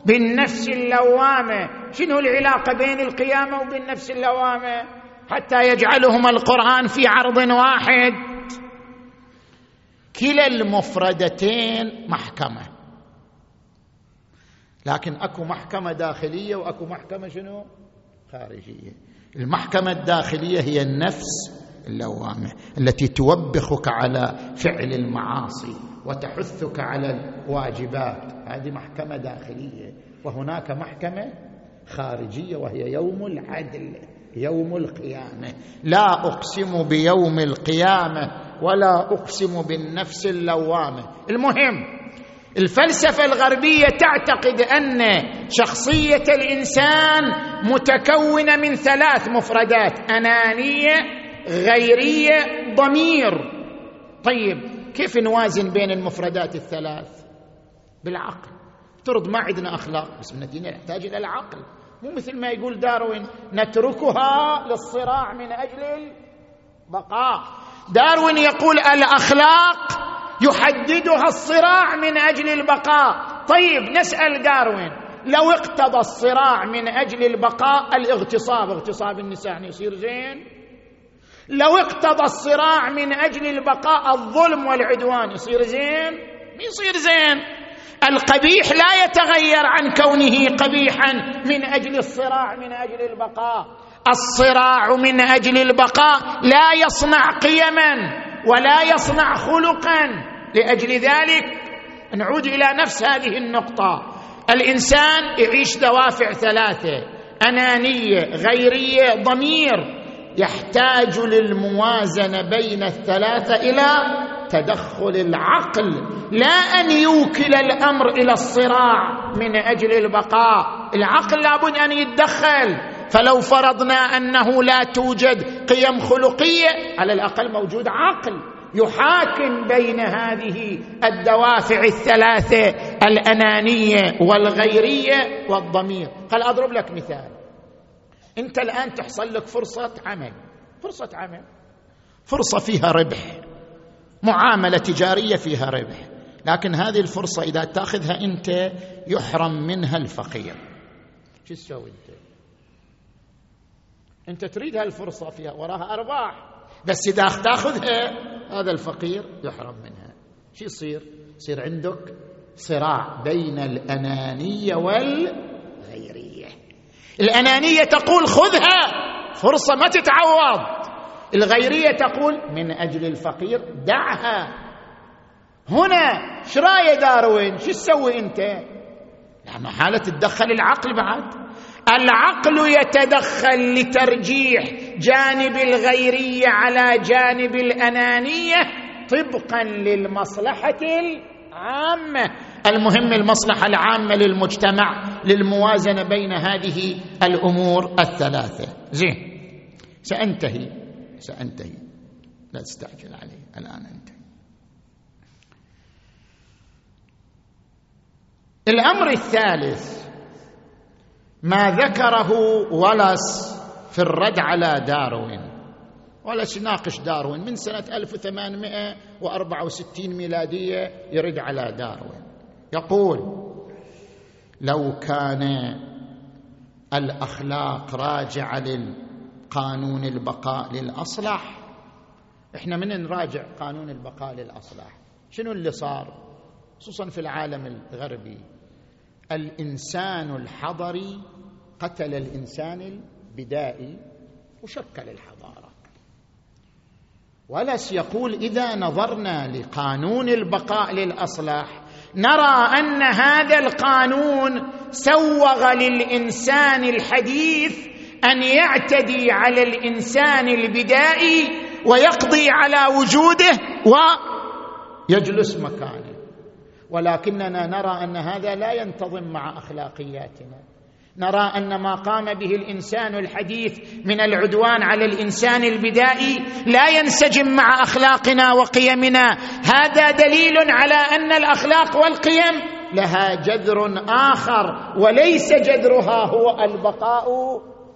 S2: بالنفس اللوامة. شنو العلاقة بين القيامة وبالنفس اللوامة؟ حتى يجعلهما القرآن في عرض واحد. كلا المفردتين محكمة. لكن أكو محكمة داخلية وأكو محكمة شنو؟ خارجية. المحكمة الداخلية هي النفس اللوامه التي توبخك على فعل المعاصي وتحثك على الواجبات. هذه محكمة داخلية وهناك محكمة خارجية وهي يوم العدل يوم القيامة. لا أقسم بيوم القيامة ولا أقسم بالنفس اللوامة. المهم الفلسفة الغربية تعتقد أن شخصية الإنسان متكونة من ثلاث مفردات أنانية غيرية ضمير. طيب كيف نوازن بين المفردات الثلاث؟ بالعقل. افترض ما عندنا أخلاق بس الدين نحتاج إلى العقل. مو مثل ما يقول داروين نتركها للصراع من أجل البقاء. داروين يقول الأخلاق يحددها الصراع من أجل البقاء. طيب نسأل داروين لو اقتضى الصراع من أجل البقاء الاغتصاب اغتصاب النساء يصير زين؟ لو اقتضى الصراع من أجل البقاء الظلم والعدوان يصير زين؟ يصير زين. القبيح لا يتغير عن كونه قبيحا من أجل الصراع من أجل البقاء. الصراع من أجل البقاء لا يصنع قيما. ولا يصنع خلقا. لأجل ذلك نعود إلى نفس هذه النقطة. الإنسان يعيش دوافع ثلاثة أنانية غيرية ضمير. يحتاج للموازنة بين الثلاثة إلى تدخل العقل. لا أن يوكل الأمر إلى الصراع من أجل البقاء. العقل لابد أن يتدخل. فلو فرضنا أنه لا توجد قيم خلقية على الأقل موجود عقل يحاكم بين هذه الدوافع الثلاثة الأنانية والغيرية والضمير. قال أضرب لك مثال. أنت الآن تحصل لك فرصة عمل. فرصة عمل. فرصة فيها ربح. معاملة تجارية فيها ربح. لكن هذه الفرصة إذا تأخذها أنت يحرم منها الفقير. شو تسوي؟ أنت تريد هالفرصة فيها وراها أرباح. بس إذا تاخذها هذا الفقير يحرم منها. شو يصير؟ يصير عندك صراع بين الأنانية والغيرية. الأنانية تقول خذها فرصة ما تتعوض. الغيرية تقول من أجل الفقير دعها. هنا إيش راي داروين شو تسوي أنت؟ لا محالة تتدخل العقل بعد. العقل يتدخل لترجيح جانب الغيرية على جانب الأنانية طبقا للمصلحة العامة. المهم المصلحة العامة للمجتمع للموازنة بين هذه الأمور الثلاثة. زين سأنتهي. سأنتهي. لا تستعجل علي. الآن أنتهي. الأمر الثالث ما ذكره ولس في الرد على داروين. ولس يناقش داروين. من سنة 1864 ميلادية يرد على داروين. يقول لو كان الأخلاق راجعة للقانون البقاء للأصلح إحنا من نراجع قانون البقاء للأصلح؟ شنو اللي صار؟ خصوصا في العالم الغربي. الإنسان الحضري قتل الإنسان البدائي وشكل الحضاره ولس يقول إذا نظرنا لقانون البقاء للاصلح نرى أن هذا القانون سوغ للإنسان الحديث أن يعتدي على الإنسان البدائي ويقضي على وجوده ويجلس مكانه. ولكننا نرى أن هذا لا ينتظم مع أخلاقياتنا. نرى أن ما قام به الإنسان الحديث من العدوان على الإنسان البدائي لا ينسجم مع أخلاقنا وقيمنا. هذا دليل على أن الأخلاق والقيم لها جذر آخر وليس جذرها هو البقاء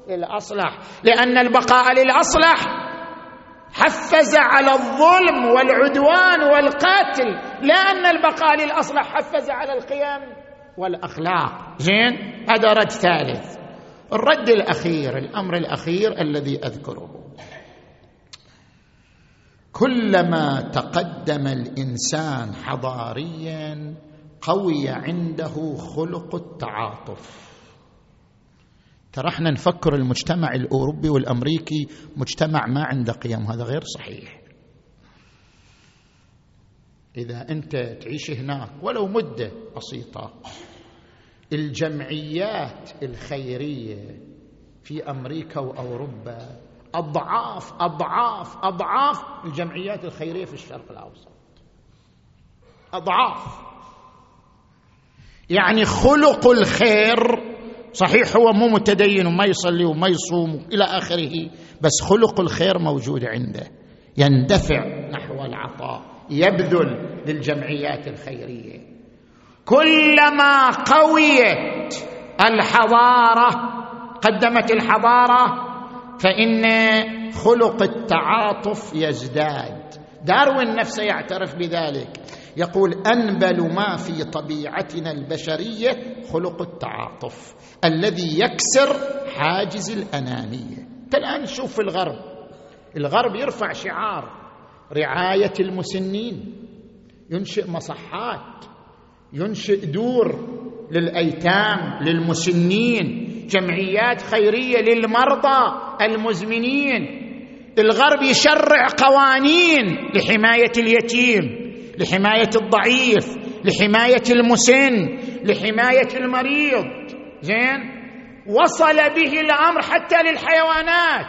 S2: للأصلح. لأن البقاء للأصلح حفز على الظلم والعدوان والقتل لا أن البقاء للأصلح حفز على القيم. والأخلاق. زين؟ هذا رد ثالث. الرد الأخير الأمر الأخير الذي أذكره. كلما تقدم الإنسان حضاريا قوي عنده خلق التعاطف. ترى إحنا نفكر المجتمع الأوروبي والأمريكي مجتمع ما عنده قيم. هذا غير صحيح. إذا أنت تعيش هناك ولو مدة بسيطة الجمعيات الخيرية في أمريكا وأوروبا أضعاف أضعاف أضعاف الجمعيات الخيرية في الشرق الأوسط. أضعاف. يعني خلق الخير صحيح هو مو متدين وما يصلي وما يصوم إلى آخره بس خلق الخير موجود عنده. يندفع نحو العطاء يبذل للجمعيات الخيرية. كلما قويت الحضارة قدمت الحضارة فإن خلق التعاطف يزداد. داروين نفسه يعترف بذلك. يقول أنبل ما في طبيعتنا البشرية خلق التعاطف الذي يكسر حاجز الأنانية. انت الآن شوف الغرب. الغرب يرفع شعار رعاية المسنين ينشئ مصحات ينشئ دور للأيتام للمسنين جمعيات خيرية للمرضى المزمنين. الغرب يشرع قوانين لحماية اليتيم لحماية الضعيف لحماية المسن لحماية المريض. زين؟ وصل به الأمر حتى للحيوانات.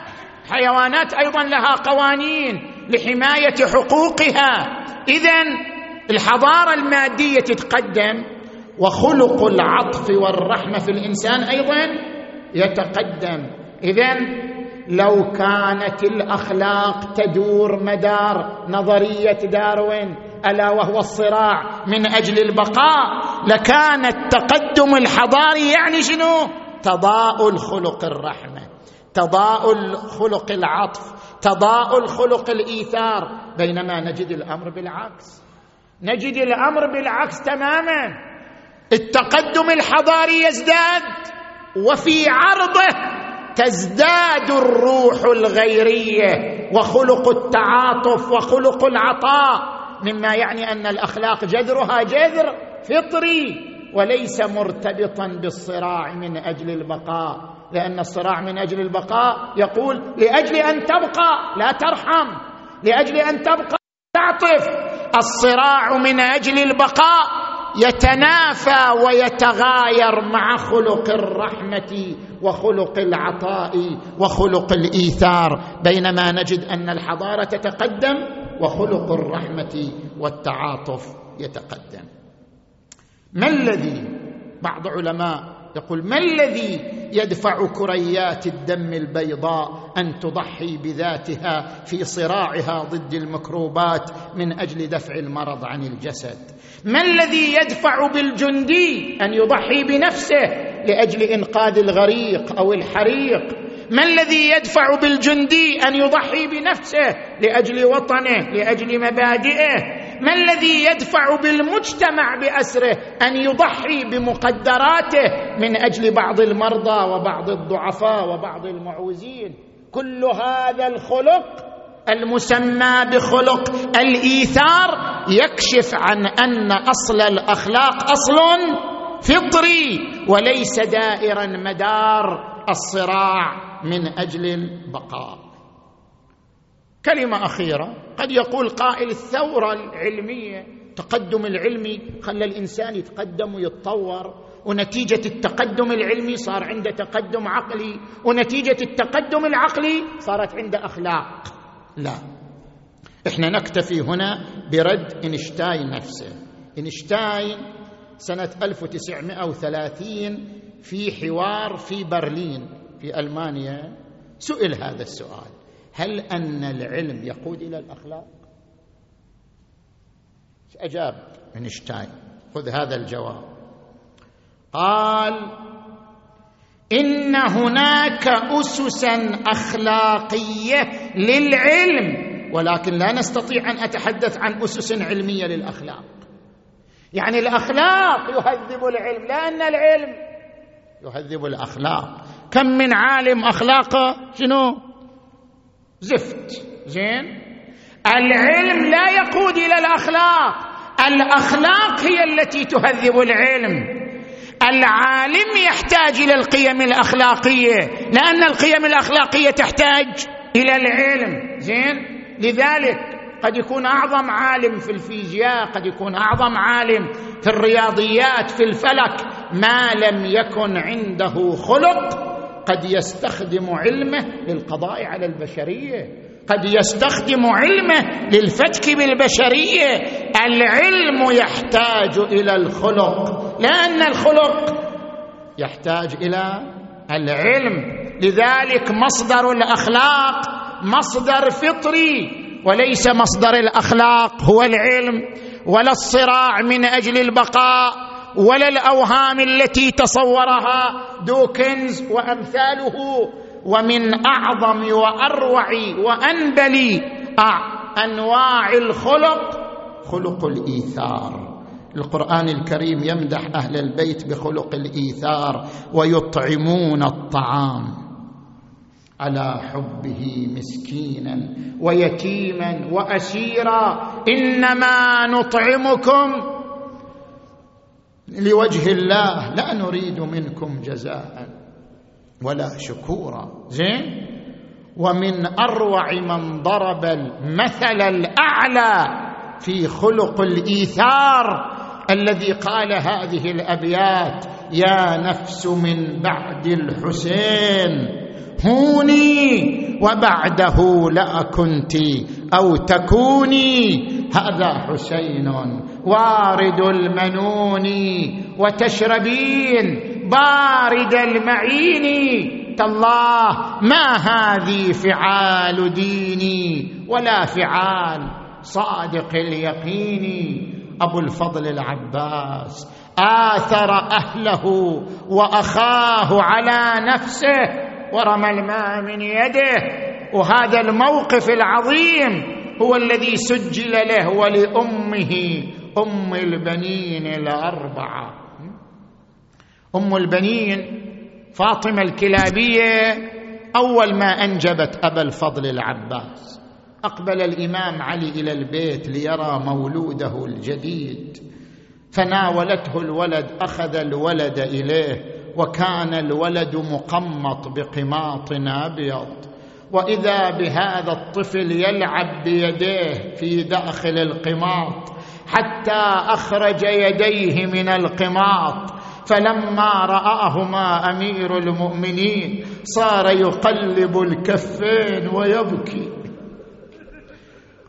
S2: حيوانات أيضا لها قوانين لحماية حقوقها. اذا الحضارة المادية تتقدم وخلق العطف والرحمة في الإنسان أيضا يتقدم. اذا لو كانت الأخلاق تدور مدار نظرية داروين ألا وهو الصراع من أجل البقاء لكان التقدم الحضاري يعني شنو؟ تضاؤل خلق الرحمة تضاؤل خلق العطف تضاؤل خلق الإيثار بينما نجد الأمر بالعكس. نجد الأمر بالعكس تماما. التقدم الحضاري يزداد وفي عرضه تزداد الروح الغيرية وخلق التعاطف وخلق العطاء مما يعني أن الأخلاق جذرها جذر فطري وليس مرتبطا بالصراع من أجل البقاء. لأن الصراع من أجل البقاء يقول لأجل أن تبقى لا ترحم لأجل أن تبقى تعطف. الصراع من أجل البقاء يتنافى ويتغاير مع خلق الرحمة وخلق العطاء وخلق الإيثار بينما نجد أن الحضارة تتقدم وخلق الرحمة والتعاطف يتقدم. ما الذي بعض علماء يقول ما الذي يدفع كريات الدم البيضاء أن تضحي بذاتها في صراعها ضد الميكروبات من أجل دفع المرض عن الجسد؟ ما الذي يدفع بالجندي أن يضحي بنفسه لأجل إنقاذ الغريق أو الحريق؟ ما الذي يدفع بالجندي أن يضحي بنفسه لأجل وطنه لأجل مبادئه؟ ما الذي يدفع بالمجتمع بأسره أن يضحي بمقدراته من أجل بعض المرضى وبعض الضعفاء وبعض المعوزين؟ كل هذا الخلق المسمى بخلق الإيثار يكشف عن أن أصل الأخلاق أصل فطري وليس دائرا مدار الصراع من أجل البقاء. كلمة أخيرة. قد يقول قائل الثورة العلمية التقدم العلمي خلى الإنسان يتقدم ويتطور ونتيجة التقدم العلمي صار عنده تقدم عقلي ونتيجة التقدم العقلي صارت عنده أخلاق. لا إحنا نكتفي هنا برد إنشتاين نفسه. إنشتاين سنة 1930 في حوار في برلين في ألمانيا. سئل هذا السؤال. هل أن العلم يقود إلى الأخلاق؟ أجاب إنشتاين خذ هذا الجواب. قال إن هناك اسسا أخلاقية للعلم ولكن لا نستطيع أن أتحدث عن أسس علمية للأخلاق. يعني الأخلاق يهذب العلم لأن العلم يهذب الأخلاق. كم من عالم اخلاقه شنو؟ زفت. زين؟ العلم لا يقود إلى الأخلاق. الأخلاق هي التي تهذب العلم. العالم يحتاج إلى القيم الأخلاقية لأن القيم الأخلاقية تحتاج إلى العلم. زين؟ لذلك قد يكون أعظم عالم في الفيزياء قد يكون أعظم عالم في الرياضيات في الفلك ما لم يكن عنده خلق قد يستخدم علمه للقضاء على البشرية. قد يستخدم علمه للفتك بالبشرية. العلم يحتاج إلى الخلق لأن الخلق يحتاج إلى العلم. لذلك مصدر الأخلاق مصدر فطري وليس مصدر الأخلاق هو العلم. ولا الصراع من أجل البقاء. ولا الاوهام التي تصورها. دوكنز وأمثاله. ومن أعظم وأروع وأنبل أنواع الخلق خلق الإيثار. القرآن الكريم يمدح أهل البيت بخلق الإيثار ويطعمون الطعام على حبه مسكينا ويتيما وأسيرا. إنما نطعمكم لوجه الله. لا نريد منكم جزاء ولا شكورا. زين؟ ومن أروع من ضرب المثل الأعلى في خلق الإيثار الذي قال هذه الأبيات يا نفس من بعد الحسين هوني وبعده لا كنت أو تكوني. هذا حسين وارد المنون وتشربين بارد المعين. تالله ما هذه فعال ديني ولا فعال صادق اليقين. أبو الفضل العباس آثر أهله وأخاه على نفسه ورمى الماء من يده. وهذا الموقف العظيم هو الذي سجل له ولأمه أم البنين الأربعة. أم البنين فاطمة الكلابية أول ما أنجبت أبا الفضل العباس. أقبل الإمام علي إلى البيت ليرى مولوده الجديد. فناولته الولد أخذ الولد إليه وكان الولد مقمط بقماط أبيض. وإذا بهذا الطفل يلعب بيديه في داخل القماط حتى أخرج يديه من القماط فلما رآهما أمير المؤمنين صار يقلب الكفين ويبكي.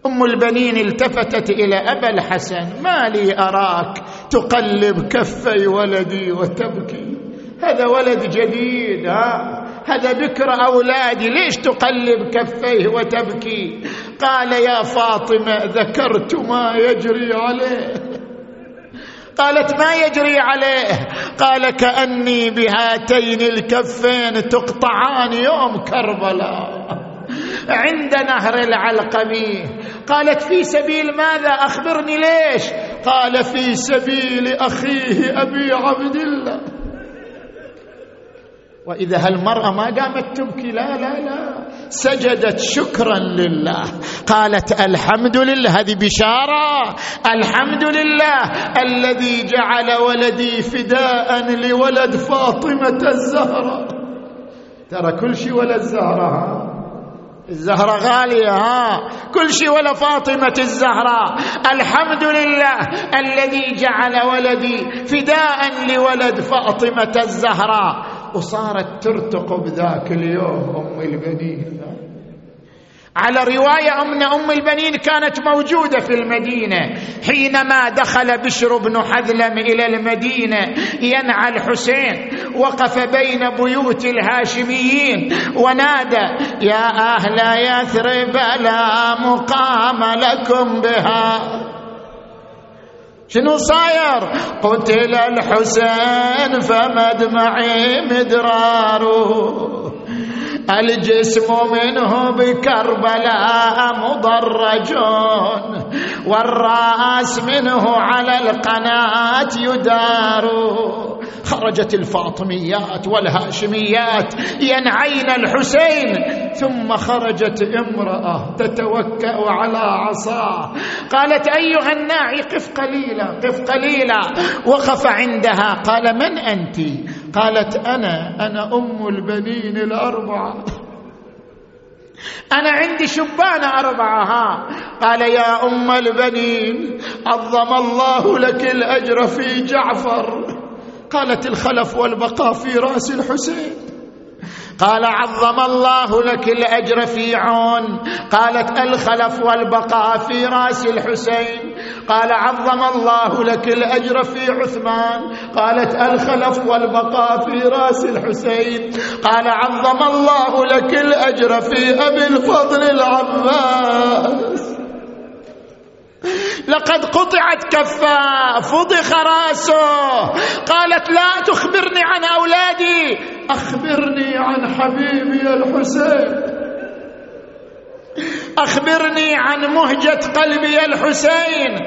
S2: أم البنين التفتت إلى أبا الحسن ما لي أراك تقلب كفي ولدي وتبكي. هذا ولد جديد ها؟ هذا بكر أولادي ليش تقلب كفيه وتبكي؟ قال يا فاطمة ذكرت ما يجري عليه. قالت ما يجري عليه؟ قال كأني بهاتين الكفين تقطعان يوم كربلاء. عند نهر العلقمي. قالت في سبيل ماذا؟ أخبرني ليش؟ قال في سبيل أخيه أبي عبد الله. وإذا هالمرأة ما قامت تبكي لا لا لا. سجدت شكرا لله. قالت الحمد لله هذه بشارة. الحمد لله الذي جعل ولدي فداء لولد فاطمة الزهراء. ترى كل شيء ولا الزهراء الزهرة غالية ها؟ كل شيء ولا فاطمة الزهراء. الحمد لله الذي جعل ولدي فداء لولد فاطمة الزهراء. وصارت ترتق بذاك اليوم أم البنين. على رواية أن أم البنين كانت موجودة في المدينة. حينما دخل بشر بن حذلم إلى المدينة ينعى الحسين وقف بين بيوت الهاشميين ونادى يا أهل يثرب لا مقام لكم بها. شنو صاير؟ قتل الحسين فمدمعي مدراره. الجسم منه بكربلاء مضرج والرأس منه على القناة يدار خرجت الفاطميات والهاشميات ينعين الحسين ثم خرجت امرأة تتوكأ على عصاه. قالت أيها الناعي قف قليلا قف قليلا. وقف عندها قال من أنت؟ قالت أنا أنا أم البنين الأربعة. أنا عندي شبان أربعة ها. قال يا أم البنين عظم الله لك الأجر في جعفر. قالت الخلف والبقاء في رأس الحسين. قال عظم الله لك الأجر في عون. قالت الخلف والبقاء في رأس الحسين. قال عظم الله لك الأجر في عثمان. قالت الخلف والبقاء في رأس الحسين. قال عظم الله لك الأجر في أبي الفضل العباس. لقد قطعت كفاه فضخ راسه. قالت لا تخبرني عن أولادي. أخبرني عن حبيبي الحسين. أخبرني عن مهجة قلبي الحسين.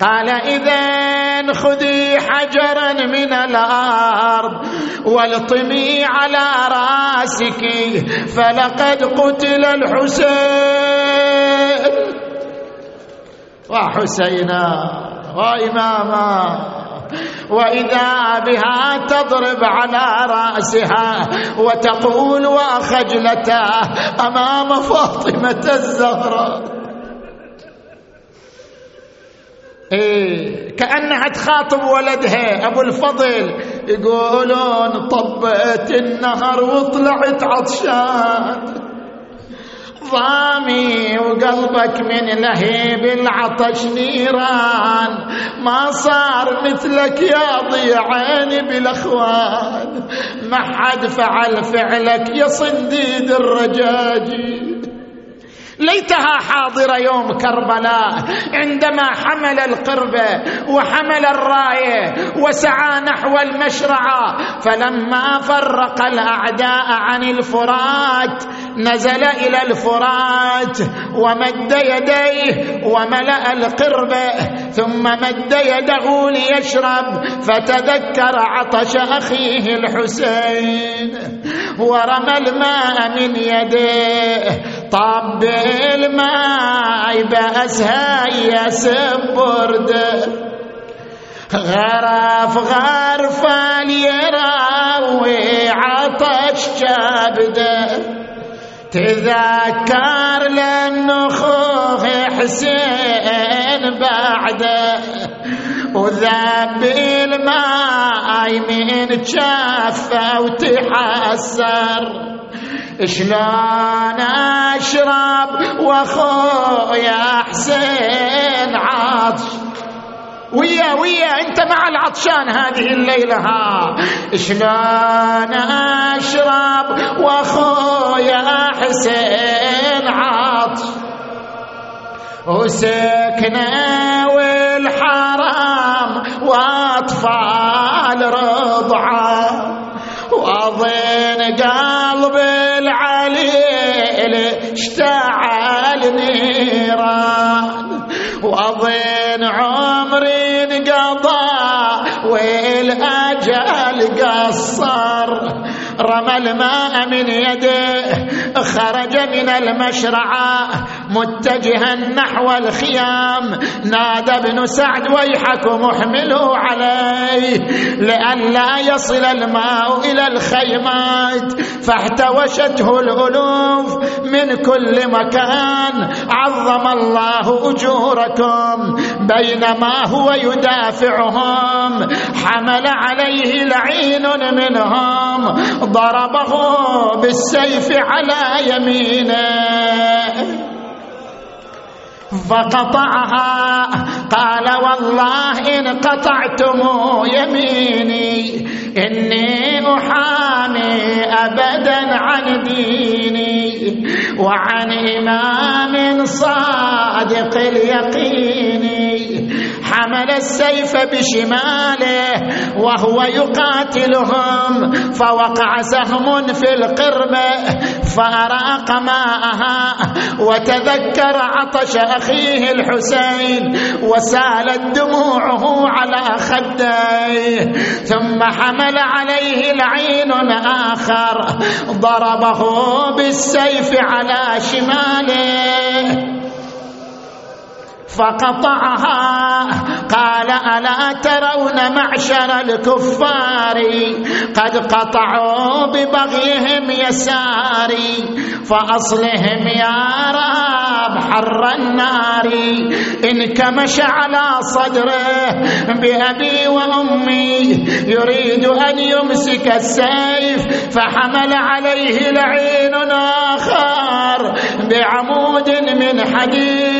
S2: قال اذا خذي حجرا من الأرض والطمي على راسك. فلقد قتل الحسين. وحسينا وإماما. وإذا بها تضرب على رأسها وتقول وخجلتا أمام فاطمة الزهراء. إيه كأنها تخاطب ولدها. أبو الفضل يقولون طبت النهر وطلعت عطشان. ضامي وقلبك من لهيب العطش نيران. ما صار مثلك يا ضيعين بالأخوان. ما حد فعل فعلك يا صنديد الرجاجي ليتها حاضره يوم كربلاء عندما حمل القربه وحمل الرايه وسعى نحو المشرعه فلما فرق الأعداء عن الفرات نزل إلى الفرات ومد يديه وملأ القربه ثم مد يده ليشرب فتذكر عطش أخيه الحسين. ورمى الماء من يديه طاب الماء بأسها يسب برده غرف غرف اليراوي عطش جابده تذكر للنخوخ حسين بعده وذاب الماء من جافه وتحسر شلون أشرب وأخويا حسين عطش؟ ويا ويا أنت مع العطشان هذه الليلة ها. شلون أشرب وأخويا حسين عطش؟ وسكنة خيام واطفال رضعة. وأظن قلب العليل اشتعل نيران. وأظن عمري انقضى والأجل قصر. رمى الماء من يده خرج من المشرعة متجها نحو الخيام. نادى ابن سعد ويحكم احملوا عليه. لئلا يصل الماء إلى الخيمات فاحتوشته الألوف من كل مكان. عظم الله أجوركم. بينما هو يدافعهم. حمل عليه لعين منهم. ضربه بالسيف على يمينه. فقطعها. قال والله إن قطعتم يميني. إني أحامي أبدا عن ديني وعن إمام صادق اليقين. حمل السيف بشماله وهو يقاتلهم فوقع سهم في القربة فأراق ماءها وتذكر عطش أخيه الحسين وسالت دموعه على خديه ثم حمل عليه العين آخر ضربه بالسيف على شماله. فقطعها. قال ألا ترون معشر الكفار قد قطعوا ببغيهم يساري؟ فأصلهم يا رب حر النار. انكمش على صدره بأبي وأمي يريد أن يمسك السيف فحمل عليه لعين آخر بعمود من حديد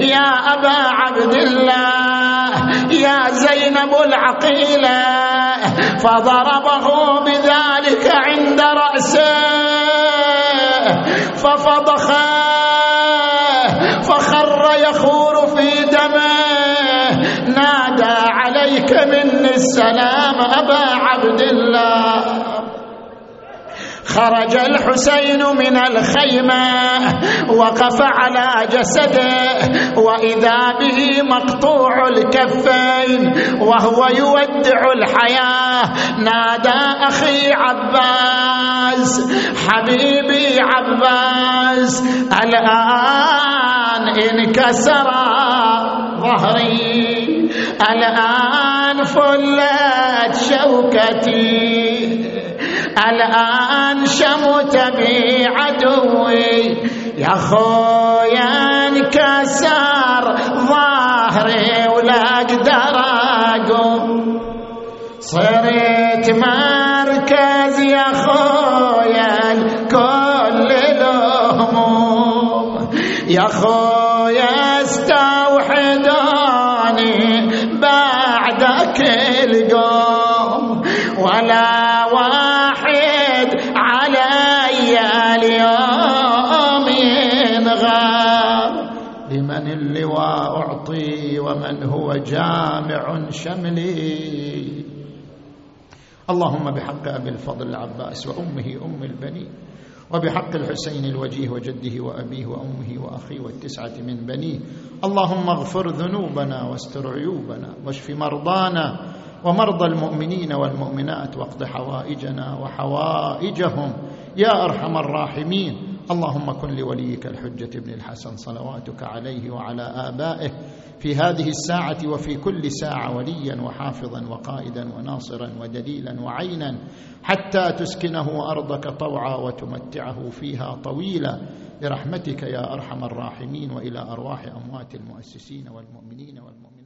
S2: يا أبا عبد الله يا زينب العقيلة فضربه بذلك عند رأسه ففضخ فخر يخور في دمه. نادى عليك مني السلام أبا عبد الله. خرج الحسين من الخيمة وقف على جسده وإذا به مقطوع الكفين وهو يودع الحياة نادى أخي عباس حبيبي عباس الآن انكسر ظهري الآن فلت شوكتي. الآن شمت بي عدوي يا خويا انكسر. ومن هو جامع شملي. اللهم بحق أبي الفضل العباس وأمه أم البنين وبحق الحسين الوجيه وجده وأبيه وأمه وأخيه والتسعة من بنيه اللهم اغفر ذنوبنا واستر عيوبنا واشف مرضانا ومرضى المؤمنين والمؤمنات واقض حوائجنا وحوائجهم. يا أرحم الراحمين. اللهم كن لوليك الحجة بن الحسن صلواتك عليه وعلى آبائه في هذه الساعة وفي كل ساعة وليا وحافظا وقائدا وناصرا ودليلا وعينا حتى تسكنه أرضك طوعا وتمتعه فيها طويلا. برحمتك يا أرحم الراحمين وإلى أرواح أموات المؤسسين والمؤمنين الفاتحة